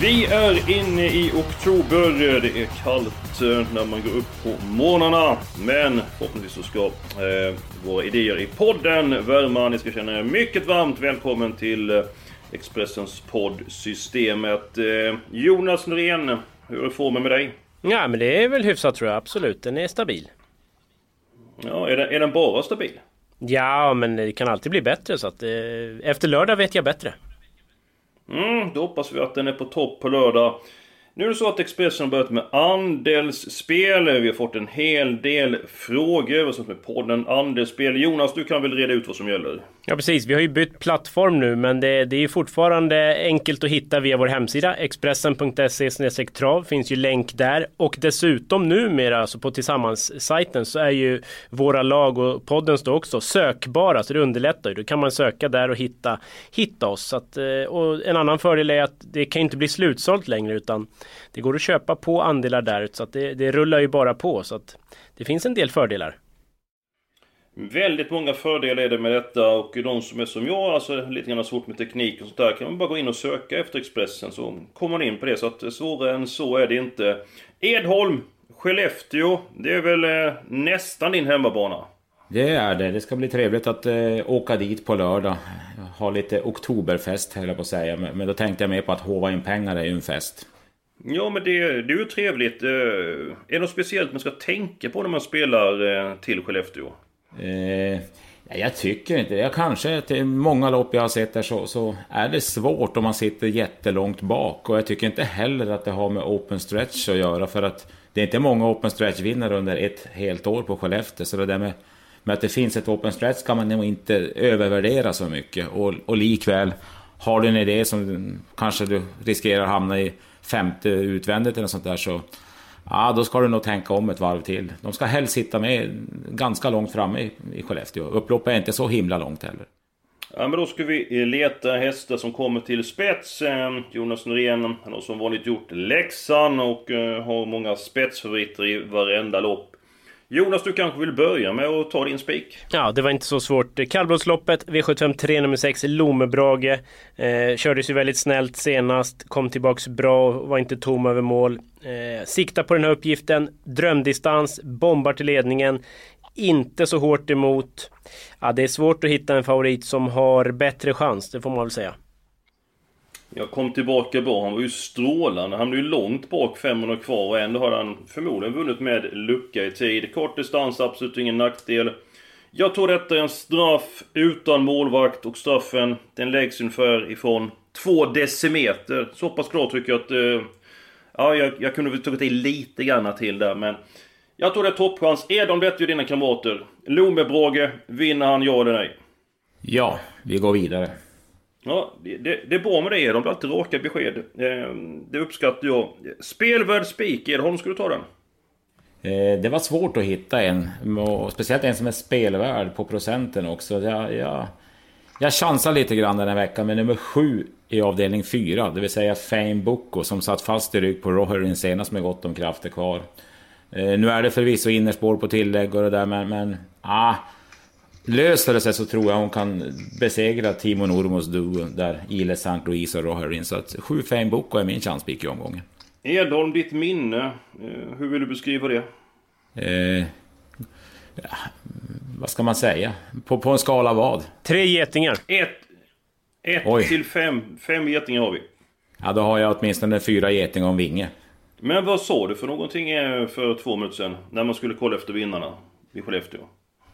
Vi är inne i oktober. Det är kallt eh, när man går upp på morgnarna. Men förhoppningsvis så ska eh, våra idéer i podden värma. Ni ska känna er mycket varmt välkommen till eh, Expressens poddsystemet. Eh, Jonas Norén, hur är formen med dig? Ja men det är väl hyfsat tror jag, absolut. Den är stabil. Ja, är den, är den bara stabil? Ja men det kan alltid bli bättre så att eh, efter lördag vet jag bättre. Mm, då hoppas vi att den är på topp på lördag. Nu är det så att Expressen har börjat med andelsspel. Vi har fått en hel del frågor. Vad som med podden Andelsspel. Jonas, du kan väl reda ut vad som gäller? Ja precis, vi har ju bytt plattform nu men det, det är fortfarande enkelt att hitta via vår hemsida. Expressen.se trav finns ju länk där. Och dessutom numera, alltså på Tillsammans-sajten, så är ju våra lag och podden står också sökbara. Så det underlättar ju. Då kan man söka där och hitta, hitta oss. Att, eh, och en annan fördel är att det kan inte bli slutsålt längre utan det går att köpa på andelar där. Så att det, det rullar ju bara på. Så att det finns en del fördelar. Väldigt många fördelar är det med detta och de som är som jag, alltså lite grann svårt med teknik och sånt där, kan man bara gå in och söka efter Expressen så kommer man in på det. Så att svårare än så är det inte. Edholm, Skellefteå, det är väl eh, nästan din hemmabana? Det är det. Det ska bli trevligt att eh, åka dit på lördag. Ha lite oktoberfest höll jag på att säga. Men, men då tänkte jag mer på att hova in pengar är ju en fest. Ja men det, det är ju trevligt. Eh, är det något speciellt man ska tänka på när man spelar eh, till Skellefteå? Eh, jag tycker inte det. Kanske till många lopp jag har sett där så, så är det svårt om man sitter jättelångt bak. Och jag tycker inte heller att det har med open stretch att göra. För att det är inte många open stretch-vinnare under ett helt år på Skellefteå. Så det där med, med att det finns ett open stretch kan man nog inte övervärdera så mycket. Och, och likväl, har du en idé som kanske du riskerar att hamna i femte utvändigt eller något sånt där så Ja, då ska du nog tänka om ett varv till. De ska helst sitta med ganska långt framme i, i Skellefteå. Upploppet är inte så himla långt heller. Ja men då ska vi leta hästar som kommer till spets. Jonas Norén, han har som vanligt gjort läxan och eh, har många spetsfavoriter i varenda lopp. Jonas, du kanske vill börja med att ta din spik? Ja, det var inte så svårt. Kallblodsloppet, V75 3 nummer 6, Lomebrage. Eh, kördes ju väldigt snällt senast, kom tillbaks bra, var inte tom över mål. Eh, sikta på den här uppgiften, drömdistans, bombar till ledningen. Inte så hårt emot. Ja, det är svårt att hitta en favorit som har bättre chans, det får man väl säga. Jag kom tillbaka bra, han var ju strålande. Han blev ju långt bak 500 kvar och ändå har han förmodligen vunnit med lucka i tid. Kort distans, absolut ingen nackdel. Jag tror detta är en straff utan målvakt och straffen den läggs ungefär ifrån två decimeter. Så pass klart tycker jag att... Eh, ja, jag, jag kunde väl tagit i lite grann till där men... Jag tror det är toppchans. Är de bättre dina kamrater? Lomebrage, vinner han ja eller nej? Ja, vi går vidare. Ja, det, det, är bra med det. De blir alltid raka besked. Ehm, det uppskattar jag. Spelvärd spik, Edholm, ska du ta den? Eh, det var svårt att hitta en. Speciellt en som är spelvärd på procenten också. Jag, jag, jag chansar lite grann den här veckan med nummer sju i avdelning fyra. Det vill säga Fame Boko som satt fast i rygg på Roherin senast med gott om krafter kvar. Eh, nu är det förvisso innerspår på tillägg och det där men... men ah, Löser det sig så tror jag hon kan besegra Timo Nurmos duo där Ile St. Louis och Roherin. Så att 7 Fame Boko är min chanspik i omgången. Edholm, ditt minne. Eh, hur vill du beskriva det? Eh, ja, vad ska man säga? På, på en skala vad? Tre getingar. Ett, ett Oj. till fem. Fem getingar har vi. Ja, då har jag åtminstone fyra getingar en vinge. Men vad sa du för någonting för två minuter sedan? När man skulle kolla efter vinnarna i Skellefteå.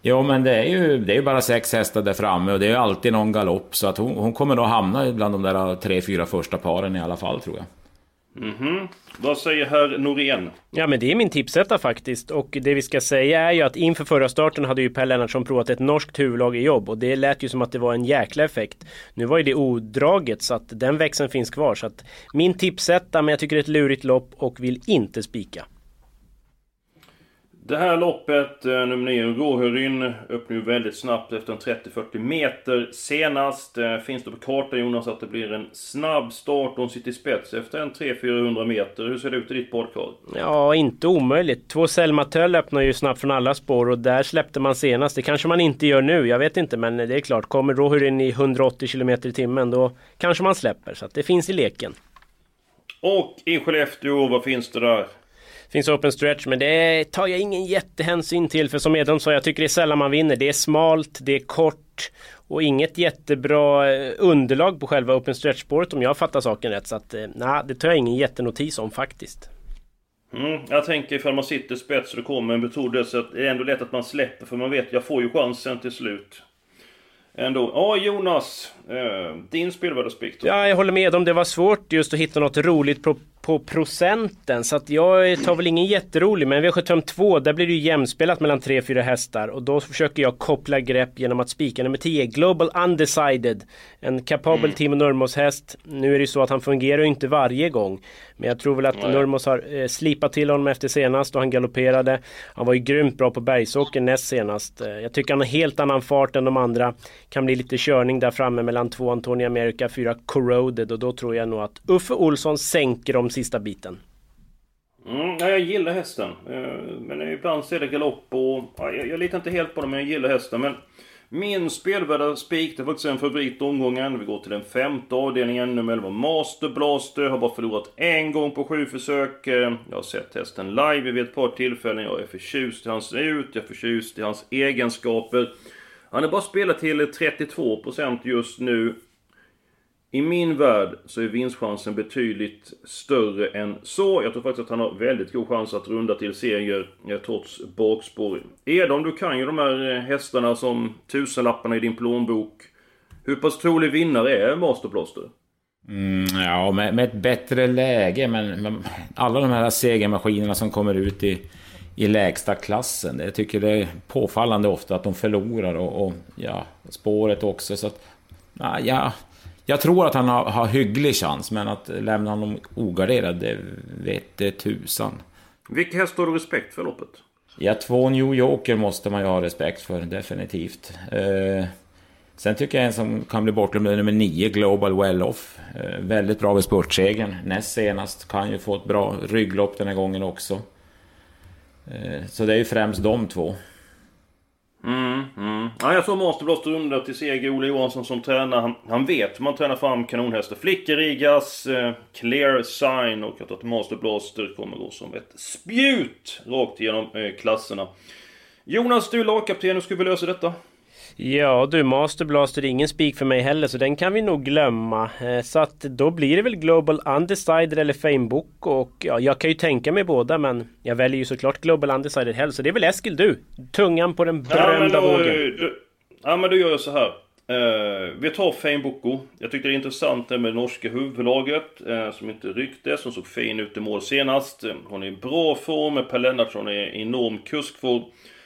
Jo, men det är ju det är ju bara sex hästar där framme och det är ju alltid någon galopp. Så att hon, hon kommer nog hamna bland de där tre, fyra första paren i alla fall tror jag. Mhm. Vad säger herr Norén? Ja men det är min tipsetta faktiskt och det vi ska säga är ju att inför förra starten hade ju Per Lennartsson provat ett norskt huvudlag i jobb och det lät ju som att det var en jäkla effekt. Nu var ju det odraget så att den växeln finns kvar så att min tipsetta men jag tycker det är ett lurigt lopp och vill inte spika. Det här loppet, eh, nummer 9, Råhöryn, öppnar ju väldigt snabbt efter en 30-40 meter senast. Eh, finns det på kartan Jonas att det blir en snabb start hon sitter i spets efter en 300-400 meter. Hur ser det ut i ditt badkar? Ja, inte omöjligt. Två Selma Töll öppnar ju snabbt från alla spår och där släppte man senast. Det kanske man inte gör nu, jag vet inte. Men det är klart, kommer Råhöryn i 180 km i timmen då kanske man släpper. Så att det finns i leken. Och i Skellefteå, vad finns det där? Finns open stretch men det tar jag ingen jättehänsyn till för som Edholm sa jag tycker det är sällan man vinner. Det är smalt, det är kort och inget jättebra eh, underlag på själva open stretch spåret om jag fattar saken rätt. Så att eh, nej, det tar jag ingen jättenotis om faktiskt. Mm, jag tänker ifall man sitter spets och det kommer en metod så att det är ändå lätt att man släpper för man vet jag får ju chansen till slut. Ändå. Ja Jonas, eh, din spelvärdespikt Ja, jag håller med om det var svårt just att hitta något roligt på, procenten. Så att jag tar väl ingen jätterolig. Men V752 där blir det ju jämspelat mellan 3-4 hästar. Och då försöker jag koppla grepp genom att spika nummer 10. Global Undecided. En kapabel mm. Timo Nurmos häst. Nu är det ju så att han fungerar ju inte varje gång. Men jag tror väl att Nej. Nurmos har eh, slipat till honom efter senast och han galopperade. Han var ju grymt bra på Bergsåker näst senast. Eh, jag tycker han har helt annan fart än de andra. Kan bli lite körning där framme mellan två Antonia America, fyra Corroded och då tror jag nog att Uffe Olsson sänker om sista biten. Mm, ja, jag gillar hästen. Eh, men ibland ser det galopp och... Ja, jag, jag litar inte helt på dem, men jag gillar hästen. Men min spelvärda spik, det är faktiskt en favorit omgången. Vi går till den femte avdelningen, nummer 11 Master Blaster. Har bara förlorat en gång på sju försök. Eh, jag har sett hästen live vid ett par tillfällen. Jag är förtjust i hans ut, jag är förtjust i hans egenskaper. Han är bara spelat till 32% just nu. I min värld så är vinstchansen betydligt större än så. Jag tror faktiskt att han har väldigt god chans att runda till seger trots bakspår. Edom, du kan ju de här eh, hästarna som tusenlapparna i din plånbok. Hur pass trolig vinnare är Masterplåster? Mm, ja, med, med, ett bättre läge, men, men alla de här segermaskinerna som kommer ut i, i lägsta klassen. Jag tycker det är påfallande ofta att de förlorar och, och ja, spåret också. Så att, ja, jag tror att han har, har hygglig chans, men att lämna honom ogarderad, det vet tusan. Vilka hästar har du respekt för loppet? Ja, två New Yorker måste man ju ha respekt för, definitivt. Eh, sen tycker jag en som kan bli bortglömd är nummer 9, Global Well Off. Eh, väldigt bra vid spurtsegern. Näst senast kan ju få ett bra rygglopp den här gången också. Eh, så det är ju främst de två. Ja, jag såg Masterblast runda till seger. Ola Johansson som tränar. Han, han vet hur man tränar fram kanonhästar. Flickerigas, eh, Clear Sign och jag tror att Masterblaster kommer gå som ett spjut rakt igenom eh, klasserna. Jonas, du är lagkapten. Hur ska vi lösa detta? Ja du, Master Blaster är ingen spik för mig heller så den kan vi nog glömma. Eh, så att då blir det väl Global Undecided eller Famebook och ja, jag kan ju tänka mig båda men jag väljer ju såklart Global Undecided helst. Så det är väl Eskil du? Tungan på den berömda ja, vågen. ja men då gör jag så här. Uh, vi tar Fame Jag tyckte det är intressant det med norska huvudlaget uh, som inte rycktes. Som såg fin ut i mål senast. hon är i bra form. Per Lennartsson är i enorm kuskform.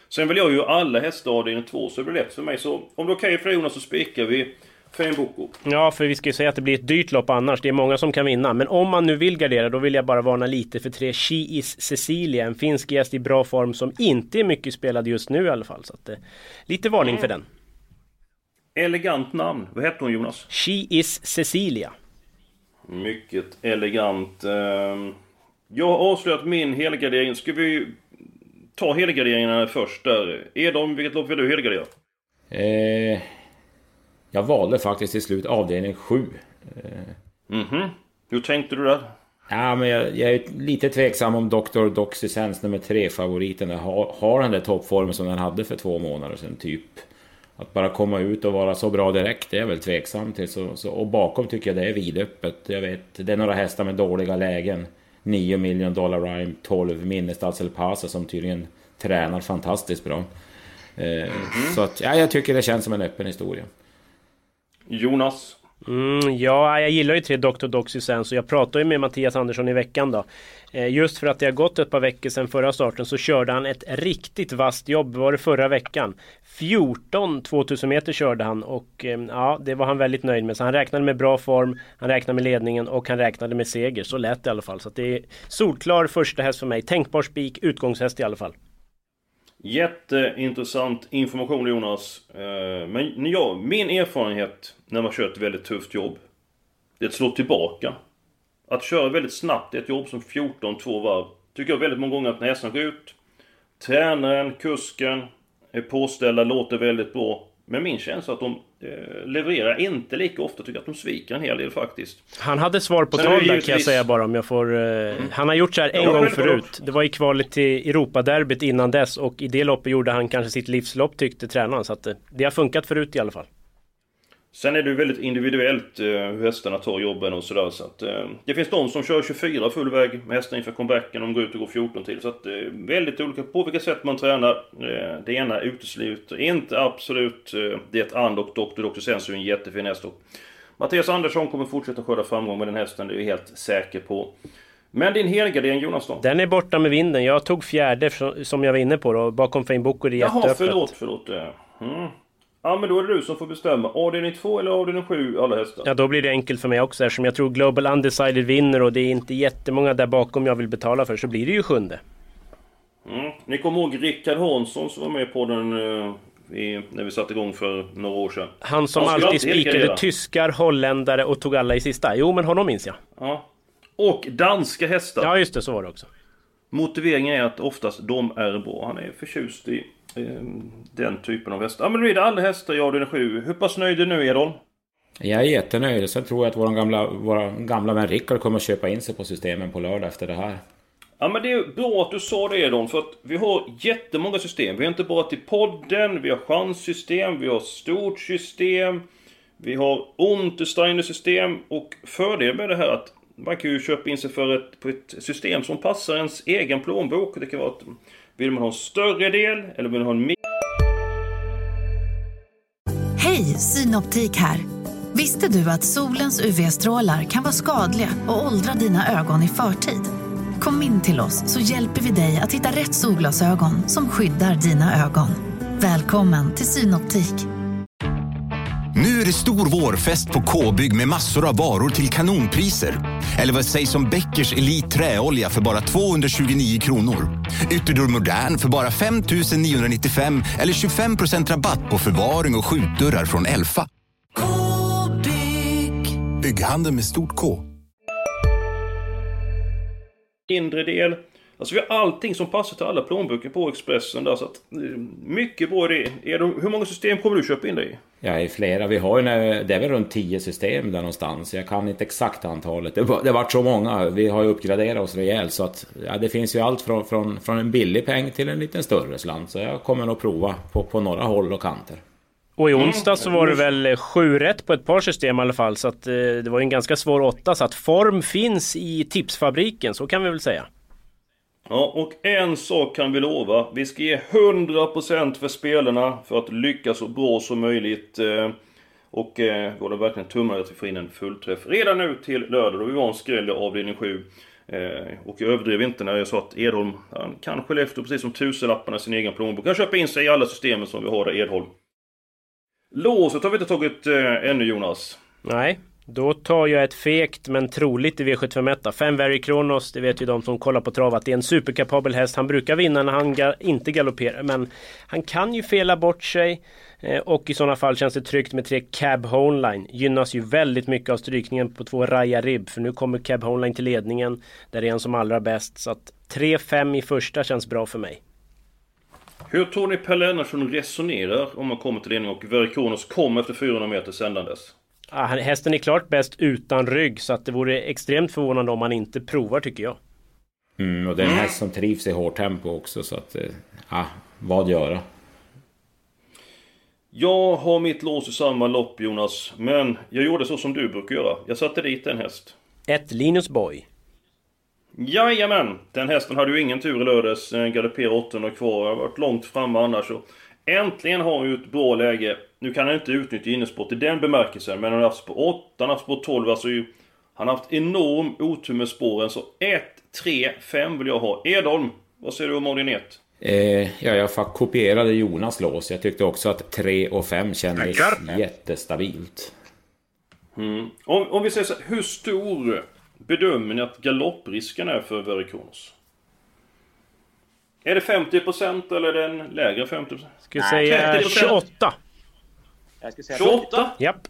Sen vill jag ju alla hästar avdelning 2 så det blir lätt för mig. Så om det är okej okay för Jonas så spikar vi Fem Boko. Ja, för vi ska ju säga att det blir ett dyrt lopp annars. Det är många som kan vinna. Men om man nu vill gardera, då vill jag bara varna lite för tre She Is Cecilia. En finsk gäst i bra form som inte är mycket spelad just nu i alla fall. Så att, eh, lite varning mm. för den. Elegant namn. Vad heter hon Jonas? She Is Cecilia. Mycket elegant. Ehm, jag har avslöjat min helgardering. Ska vi ta helgarderingarna först där. Edom, vilket lopp vill du helgardera? Eh, jag valde faktiskt till slut avdelning 7. Eh. Mhm. Mm Hur tänkte du där? Ja, men jag, jag, är lite tveksam om Dr. Doxysens nummer 3-favoriten har, har den där toppformen som den hade för två månader sedan, typ. Att bara komma ut och vara så bra direkt, det är jag väl tveksam till. Så, så, och bakom tycker jag det är vidöppet. Jag vet, det är några hästar med dåliga lägen. 9 miljoner dollar rhyme, 12 Minnestads El Paso som tydligen tränar fantastiskt bra. Mm. Så att, ja, jag tycker det känns som en öppen historia. Jonas? Mm, ja, jag gillar ju tre Dr. Doxy sen så jag pratade ju med Mattias Andersson i veckan då. Eh, just för att det har gått ett par veckor sedan förra starten så körde han ett riktigt vasst jobb. Var det förra veckan? 14 2000 meter körde han och eh, ja, det var han väldigt nöjd med. Så han räknade med bra form, han räknade med ledningen och han räknade med seger. Så lät det i alla fall. Så det är solklar första häst för mig. Tänkbar spik, utgångshäst i alla fall. Jätteintressant information Jonas. Eh, men ja, min erfarenhet när man kör ett väldigt tufft jobb. Det är att slå tillbaka. Att köra väldigt snabbt i ett jobb som 14-2 varv. Tycker jag väldigt många gånger att när hästen går ut. Tränaren, kusken är påställda, låter väldigt bra. Men min känsla är att de levererar inte lika ofta. Tycker att de sviker en hel del faktiskt. Han hade svar på tal där kan jag säga bara om jag får... Eh, mm. Han har gjort så här en ja, gång förut. Det var i kvalet till Europaderbyt innan dess och i det loppet gjorde han kanske sitt livslopp tyckte tränaren. Så att eh, det har funkat förut i alla fall. Sen är det ju väldigt individuellt eh, hur hästarna tar jobben och sådär så att eh, Det finns de som kör 24 full väg med hästar inför comebacken de går ut och går 14 till så att eh, Väldigt olika på vilket sätt man tränar Det ena utesluter inte absolut det and och Dr. Dr. Sensu är en jättefin häst Mattias Andersson kommer fortsätta skörda framgång med den hästen, det är jag helt säker på. Men din helgardering Jonas då? Den är borta med vinden. Jag tog fjärde som jag var inne på då, bakom Fame Book och det är Jaha, jätteöppet. förlåt, förlåt. Mm. Ja men då är det du som får bestämma. Avdelning 2 eller avdelning 7 alla hästar? Ja då blir det enkelt för mig också eftersom jag tror Global Undecided vinner och det är inte jättemånga där bakom jag vill betala för så blir det ju sjunde. Mm. Ni kommer ihåg Rickard Hansson som var med på den uh, i, när vi satte igång för några år sedan? Han som Han alltid spikade tyskar, holländare och tog alla i sista. Jo men honom minns jag. Ja. Och danska hästar. Ja just det, så var det också. Motiveringen är att oftast de är bra. Han är förtjust i Ehm, den typen av hästar. Ja men nu är det alla hästar i avdelning 7. Hur pass nöjd är du nu Edholm? Jag är jättenöjd. Sen tror jag att vår gamla, vår gamla vän Rickard kommer köpa in sig på systemen på lördag efter det här. Ja men det är bra att du sa det Edholm, för att vi har jättemånga system. Vi har inte bara till podden, vi har chanssystem, vi har stort system. Vi har Untersteiner system och fördelen med det här att man kan ju köpa in sig för ett, på ett system som passar ens egen plånbok. Det kan vara att... vill man ha en större del eller vill man ha en mindre... Hej, Synoptik här! Visste du att solens UV-strålar kan vara skadliga och åldra dina ögon i förtid? Kom in till oss så hjälper vi dig att hitta rätt solglasögon som skyddar dina ögon. Välkommen till Synoptik. Det stor vårfest på K-bygg med massor av varor till kanonpriser. Eller vad sägs om Bäckers Elite Träolja för bara 229 kronor? Ytterdörr Modern för bara 5 995 eller 25% rabatt på förvaring och skjutdörrar från Elfa. K-bygg. Bygghandeln med stort K. Inre del. Alltså vi har allting som passar till alla plånböcker på Expressen där så att eh, Mycket bra idé. Är hur många system kommer du köpa in dig i? Ja, i flera. Vi har ju, det är väl runt 10 system där någonstans. Jag kan inte exakt antalet. Det, har varit så många. Vi har ju uppgraderat oss rejält så att ja, det finns ju allt från, från, från en billig peng till en liten större slant. Så jag kommer nog prova på, på några håll och kanter. Och i onsdag så var det väl sju rätt på ett par system i alla fall. Så att eh, det var en ganska svår åtta. Så att form finns i tipsfabriken, så kan vi väl säga. Ja, och en sak kan vi lova. Vi ska ge 100% för spelarna för att lyckas så bra som möjligt. Eh, och eh, går det verkligen tummar att vi får in en fullträff redan nu till lördag då vi var en skräll i avdelning 7. Eh, och jag överdrev inte när jag sa att Edholm, han kan Skellefteå precis som tusenlapparna i sin egen plånbok. Han köpa in sig i alla systemen som vi har där Edholm. Låset har vi inte tagit eh, ännu Jonas. Nej. Då tar jag ett fegt men troligt i V751. Fem Very Kronos, det vet ju de som kollar på trav att det är en superkapabel häst. Han brukar vinna när han ga inte galopperar men han kan ju fela bort sig. Eh, och i sådana fall känns det tryggt med tre Cab Honeline. Gynnas ju väldigt mycket av strykningen på två Raja Rib. För nu kommer Cab Honeline till ledningen. Där är han som allra bäst. Så att 3-5 i första känns bra för mig. Hur tror ni Per Lennartsson resonerar om man kommer till ledning och Verikonos kommer efter 400 meter sändandes? Ja, hästen är klart bäst utan rygg så att det vore extremt förvånande om han inte provar tycker jag. Mm, och det är en häst som trivs i hårt tempo också så att... Eh, ja, vad göra? Jag har mitt lås i samma lopp Jonas, men jag gjorde så som du brukar göra. Jag satte dit en häst. Ett Linus Boy. Jajamän! Den hästen hade ju ingen tur i lördags. Galopperade 800 kvar. Jag har varit långt framme annars. Äntligen har han ju ett bra läge. Nu kan han inte utnyttja innersport i den bemärkelsen, men han har haft spår 8, han har haft spår 12, alltså ju... Han har haft enorm otur med spåren, så 1, 3, 5 vill jag ha. Edholm, vad säger du om ordning 1? Eh, ja, jag kopierade Jonas lås. Jag tyckte också att 3 och 5 kändes Tackar. jättestabilt. Mm. Om, om vi säger så hur stor bedömer ni att galopprisken är för Verikonos? Är det 50% eller är det en lägre 50%? Ska säga 28. Jag ska säga 28? Japp.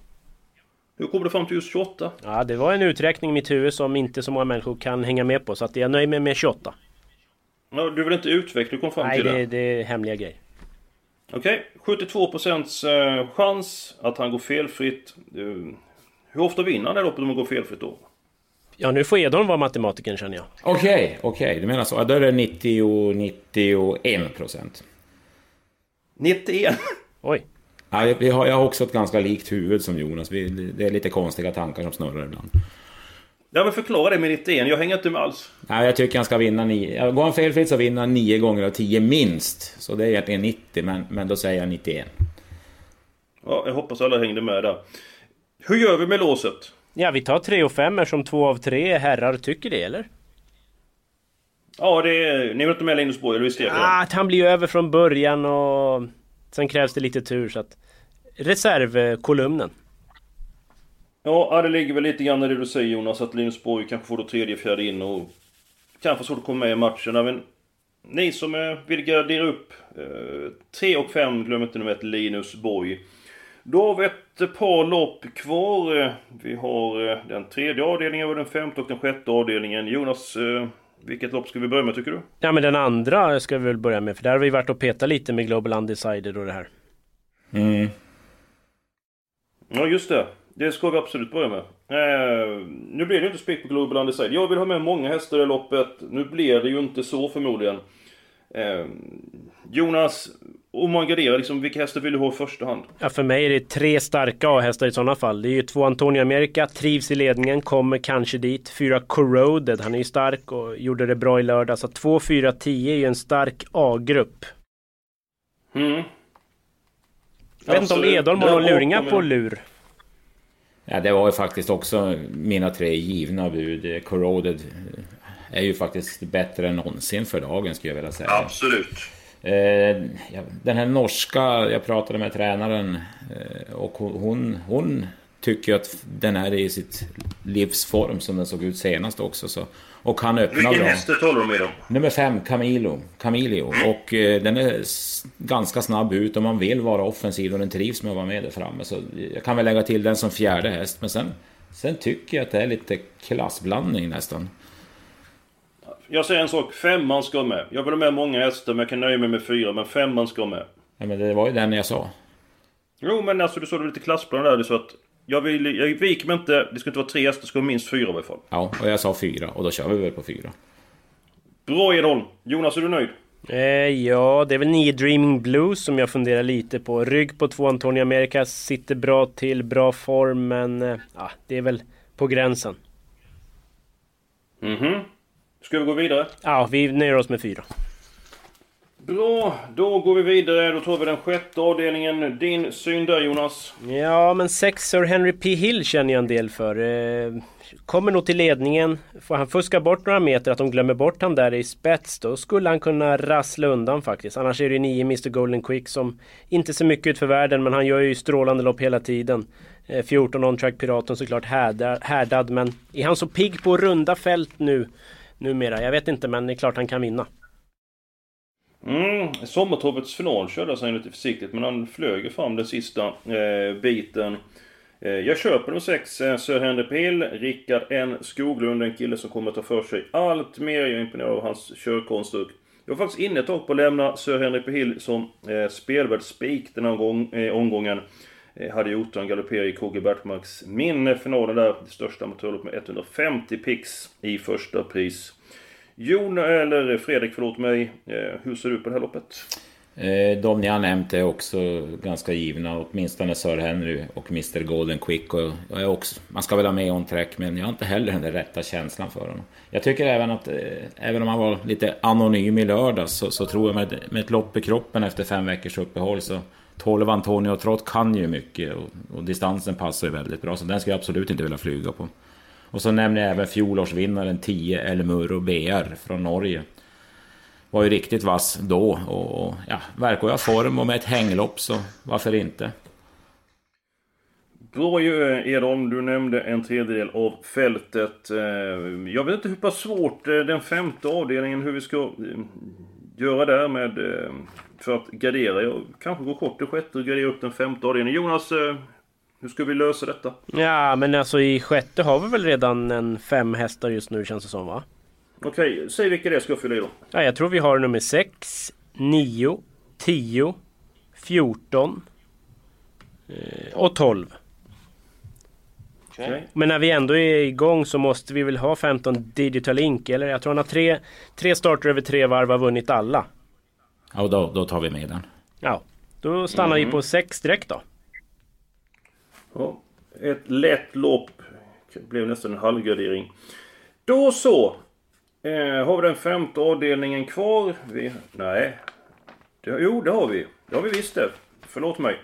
Hur kom du fram till just 28? Ja, det var en uträkning i mitt huvud som inte så många människor kan hänga med på. Så att jag nöjer mig med 28. Ja, du vill inte utveckla du kom fram Nej, till det, det? det är hemliga grejer. Okej, okay. 72% eh, chans att han går felfritt. Hur ofta vinner han det loppet om han går felfritt då? Ja, nu får Edholm vara matematikern känner jag. Okej, okay, okej. Okay. Du menar så. Då är det 90, 91 procent. 91? Oj. Ja, vi har, jag har också ett ganska likt huvud som Jonas. Vi, det är lite konstiga tankar som snurrar ibland. Ja men förklara det med 91, jag hänger inte med alls. Nej, jag tycker han ska vinna nio. Går han felfritt så vinner han nio gånger av tio minst. Så det är egentligen 90, men, men då säger jag 91. Ja, jag hoppas alla hängde med där. Hur gör vi med låset? Ja, vi tar 3 och 5 som två av tre herrar tycker det, eller? Ja, det är... Ni vill inte med Linus Borg, eller visst är det? Ja, att han blir över från början och... Sen krävs det lite tur så att... Reservkolumnen. Ja, det ligger väl lite grann i det du säger Jonas, att Linus Borg kanske får då tredje, fjärde in och... Kanske så att komma med i matchen. Men ni som vill gradera upp... 3 och 5, glöm inte numret Linus Borg. Då har vi ett par lopp kvar. Vi har den tredje avdelningen den femte och den sjätte avdelningen. Jonas, vilket lopp ska vi börja med tycker du? Ja men den andra ska vi väl börja med, för där har vi varit och petat lite med Global Undecided och det här. Mm. Ja just det. Det ska vi absolut börja med. Eh, nu blir det inte spik på Global Undecided. Jag vill ha med många hästar i loppet. Nu blir det ju inte så förmodligen. Eh, Jonas, om man garderar, liksom, vilka hästar vill du ha i första hand? Ja, för mig är det tre starka A-hästar i sådana fall. Det är ju två Antonio America, trivs i ledningen, kommer kanske dit. Fyra Corroded, han är ju stark och gjorde det bra i lördag. Så två, fyra, tio är ju en stark A-grupp. Mm. Jag vet inte om Edholm har några luringar på lur? Ja, det var ju faktiskt också mina tre givna bud. Corroded är ju faktiskt bättre än någonsin för dagen skulle jag vilja säga. Absolut. Eh, den här norska, jag pratade med tränaren eh, och hon, hon tycker att den är i sitt livsform som den såg ut senast också. Så, och han öppnar Vilken häst talar du om idag? Nummer fem, Camilo. Camilio. Och eh, den är ganska snabb ut om man vill vara offensiv och den trivs med att vara med där framme. Så jag kan väl lägga till den som fjärde häst. Men sen, sen tycker jag att det är lite klassblandning nästan. Jag säger en sak, femman ska med. Jag vill ha med många hästar men jag kan nöja mig med fyra. Men femman ska med. Ja men det var ju den jag sa. Jo men alltså du sa det lite klassplan där. Du sa att jag, vill, jag viker mig inte. Det ska inte vara tre hästar, det ska vara minst fyra i alla fall. Ja, och jag sa fyra. Och då kör vi väl på fyra. Bra Edholm! Jonas, är du nöjd? Eh, ja, det är väl nio Dreaming Blues som jag funderar lite på. Rygg på två Antonio America sitter bra till, bra form men... Eh, det är väl på gränsen. Mhm. Ska vi gå vidare? Ja, vi nöjer oss med fyra. Bra, då går vi vidare. Då tar vi den sjätte avdelningen. Din syn där Jonas? Ja, men sex Sir Henry P Hill känner jag en del för. Eh, kommer nog till ledningen. Får han fuska bort några meter, att de glömmer bort han där i spets, då skulle han kunna rassla undan faktiskt. Annars är det nio Mr Golden Quick som inte ser mycket ut för världen, men han gör ju strålande lopp hela tiden. 14 eh, on-track Piraten såklart härdad, men är han så pigg på runda fält nu numera? Jag vet inte, men det är klart han kan vinna. Mm, Sommartorpets final körde han lite försiktigt men han flög fram den sista eh, biten. Eh, jag köper nummer 6, eh, Sir Henry Pill, Rickard N Skoglund, en kille som kommer att ta för sig allt mer. Jag är imponerad av hans körkonstrukt. Jag var faktiskt inne ett tag på att lämna Sir Henry Pill som eh, spelvärd spik den här omgång, eh, omgången. Hade gjort han galopperar i KG Bertmarks minne. Finalen där, det största amatörloppet med 150 pix i första pris. Jon, eller Fredrik, förlåt mig. Eh, hur ser du på det här loppet? Eh, de ni har nämnt är också ganska givna, åtminstone Sir Henry och Mr Golden Quick. Och jag är också, man ska väl ha med on track, men jag har inte heller den där rätta känslan för honom. Jag tycker även att, eh, även om han var lite anonym i lördags, så, så tror jag med, med ett lopp i kroppen efter fem veckors uppehåll så 12 Antonio Trott kan ju mycket och, och, distansen passar ju väldigt bra, så den ska jag absolut inte vilja flyga på. Och så nämner jag även fjolårsvinnaren 10 Elmuro BR från Norge var ju riktigt vass då och ja, verkar ha form och med ett hänglopp så varför inte? Bra ju Edholm, du nämnde en tredjedel av fältet. Eh, jag vet inte hur pass svårt eh, den femte avdelningen, hur vi ska eh, göra där med för att gardera. Jag kanske går kort i sjätte och gardera upp den femte avdelningen. Jonas, hur ska vi lösa detta? Ja, men alltså i sjätte har vi väl redan en fem hästar just nu känns det som va? Okej, säg vilka det ska fylla i då. Ja, jag tror vi har nummer 6, 9, 10, 14 och 12. Okay. Men när vi ändå är igång så måste vi väl ha 15 Digital Ink eller jag tror han har tre, tre starter över tre varv och vunnit alla. Ja, då, då tar vi med den. Ja, då stannar mm. vi på 6 direkt då. Ja, ett lätt lopp. Det blev nästan en halvgradering. Då så. Eh, har vi den femte avdelningen kvar? Vi, nej. Det, jo, det har vi. Det har vi visst det. Förlåt mig.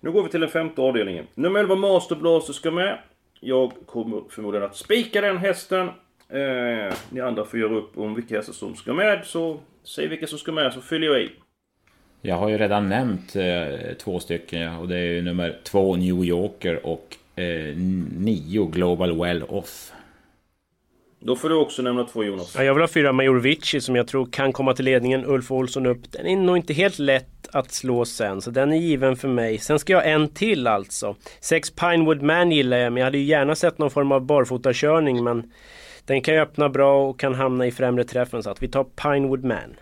Nu går vi till den femte avdelningen. Nummer 11 Master Blaster ska med. Jag kommer förmodligen att spika den hästen. Eh, ni andra får göra upp om vilka hästar som ska med. Så säg vilka som ska med så fyller jag i. Jag har ju redan nämnt eh, två stycken och det är ju nummer två New Yorker och eh, nio Global Well Off. Då får du också nämna två Jonas. Ja, jag vill ha fyra Major som jag tror kan komma till ledningen. Ulf Olsson upp. Den är nog inte helt lätt att slå sen, så den är given för mig. Sen ska jag ha en till alltså. Sex Pinewood Man gillar jag, men jag hade ju gärna sett någon form av barfotakörning, men den kan ju öppna bra och kan hamna i främre träffen, så att vi tar Pinewood Man.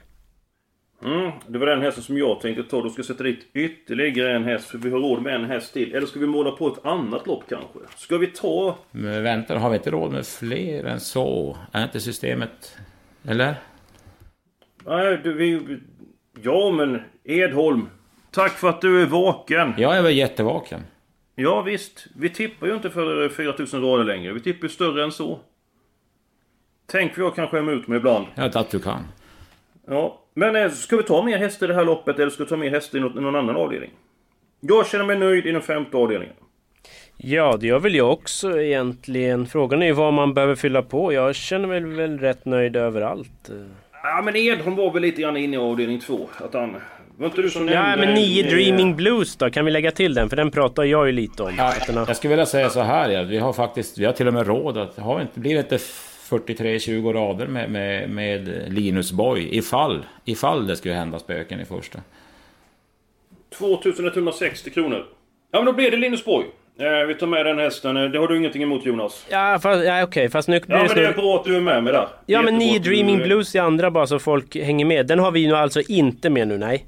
Mm, det var den hästen som jag tänkte ta. Då ska jag sätta dit ytterligare en häst. För vi har råd med en häst till. Eller ska vi måla på ett annat lopp kanske? Ska vi ta... Men vänta, har vi inte råd med fler än så? Är inte systemet... Eller? Nej, du, vi... Ja, men Edholm. Tack för att du är vaken. Ja, jag är jättevaken. Ja, visst. Vi tippar ju inte för 4000 rader längre. Vi tippar ju större än så. Tänk vad jag kan skämma ut mig ibland. Ja, att du kan. Ja, men eh, ska vi ta mer hästar i det här loppet eller ska vi ta mer hästar i någon annan avdelning? Jag känner mig nöjd i den femte avdelningen. Ja, det gör väl jag också egentligen. Frågan är ju vad man behöver fylla på. Jag känner mig väl rätt nöjd överallt. Ja, men Edholm var väl lite grann inne i avdelning två. Att han... Var inte du som Ja, men nio Dreaming Blues då? Kan vi lägga till den? För den pratar jag ju lite om. Ja, jag skulle vilja säga så här, ja. vi har faktiskt, vi har till och med råd att, har inte, blir det inte 43-20 rader med, med, med Linus Boy ifall, ifall det skulle hända spöken i första. 2160 kronor. Ja men då blir det Linus Boy. Eh, vi tar med den hästen. Eh, det har du ingenting emot Jonas? Ja, fast, ja okej. Okay. Fast nu blir ja, men det är bra att du är med med där. Ja, men ni Dreaming du... Blues i andra bara så folk hänger med. Den har vi nu alltså inte med nu, nej.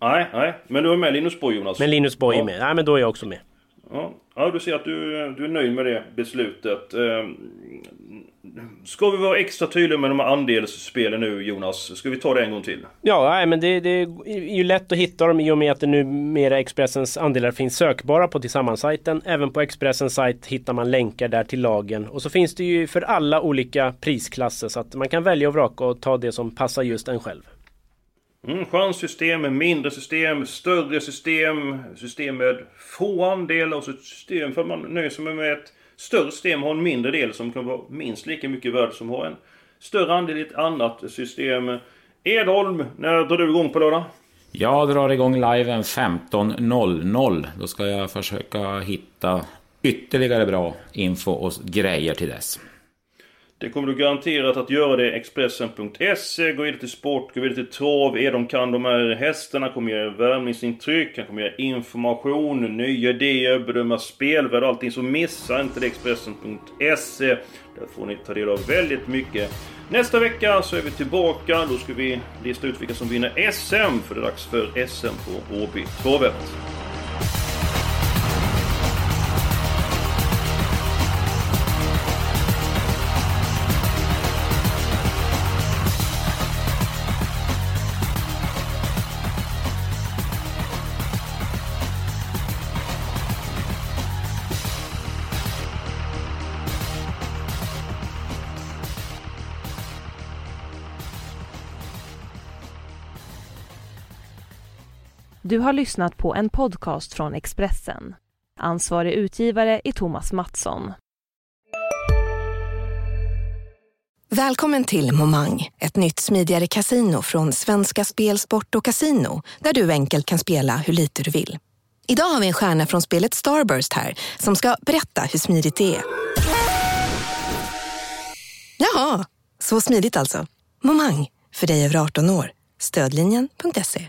Nej, nej. Men du är med Linus Boy Jonas? Men Linus Boy ja. är med. Nej, men då är jag också med. Ja, ja du ser att du, du är nöjd med det beslutet. Eh, Ska vi vara extra tydliga med de här andelsspelen nu Jonas? Ska vi ta det en gång till? Ja, nej, men det, det, är ju lätt att hitta dem i och med att det numera Expressens andelar finns sökbara på Tillsammans-sajten. Även på Expressens sajt hittar man länkar där till lagen. Och så finns det ju för alla olika prisklasser så att man kan välja och vraka och ta det som passar just en själv. Mm, chanssystem, mindre system, större system, system med få andelar och system för man nöjer sig med ett större system har en mindre del som kan vara minst lika mycket värd som har en större andel i ett annat system. Edholm, när drar du igång på lördag? Jag drar igång liven 15.00. Då ska jag försöka hitta ytterligare bra info och grejer till dess. Det kommer du garanterat att göra det. Expressen.se, gå vidare till sport, gå vidare till trav. Är de kan de här hästarna, kommer ge värmningsintryck, han kommer ge information, nya idéer, bedöma spelvärde och allting. Så missa inte det Expressen.se. Där får ni ta del av väldigt mycket. Nästa vecka så är vi tillbaka. Då ska vi lista ut vilka som vinner SM. För det är dags för SM på Åby-travet. Du har lyssnat på en podcast från Expressen. Ansvarig utgivare är Thomas Mattsson. Välkommen till Momang, ett nytt smidigare casino från Svenska Spel, Sport och Casino där du enkelt kan spela hur lite du vill. Idag har vi en stjärna från spelet Starburst här som ska berätta hur smidigt det är. Jaha, så smidigt alltså. Momang, för dig över 18 år. Stödlinjen.se.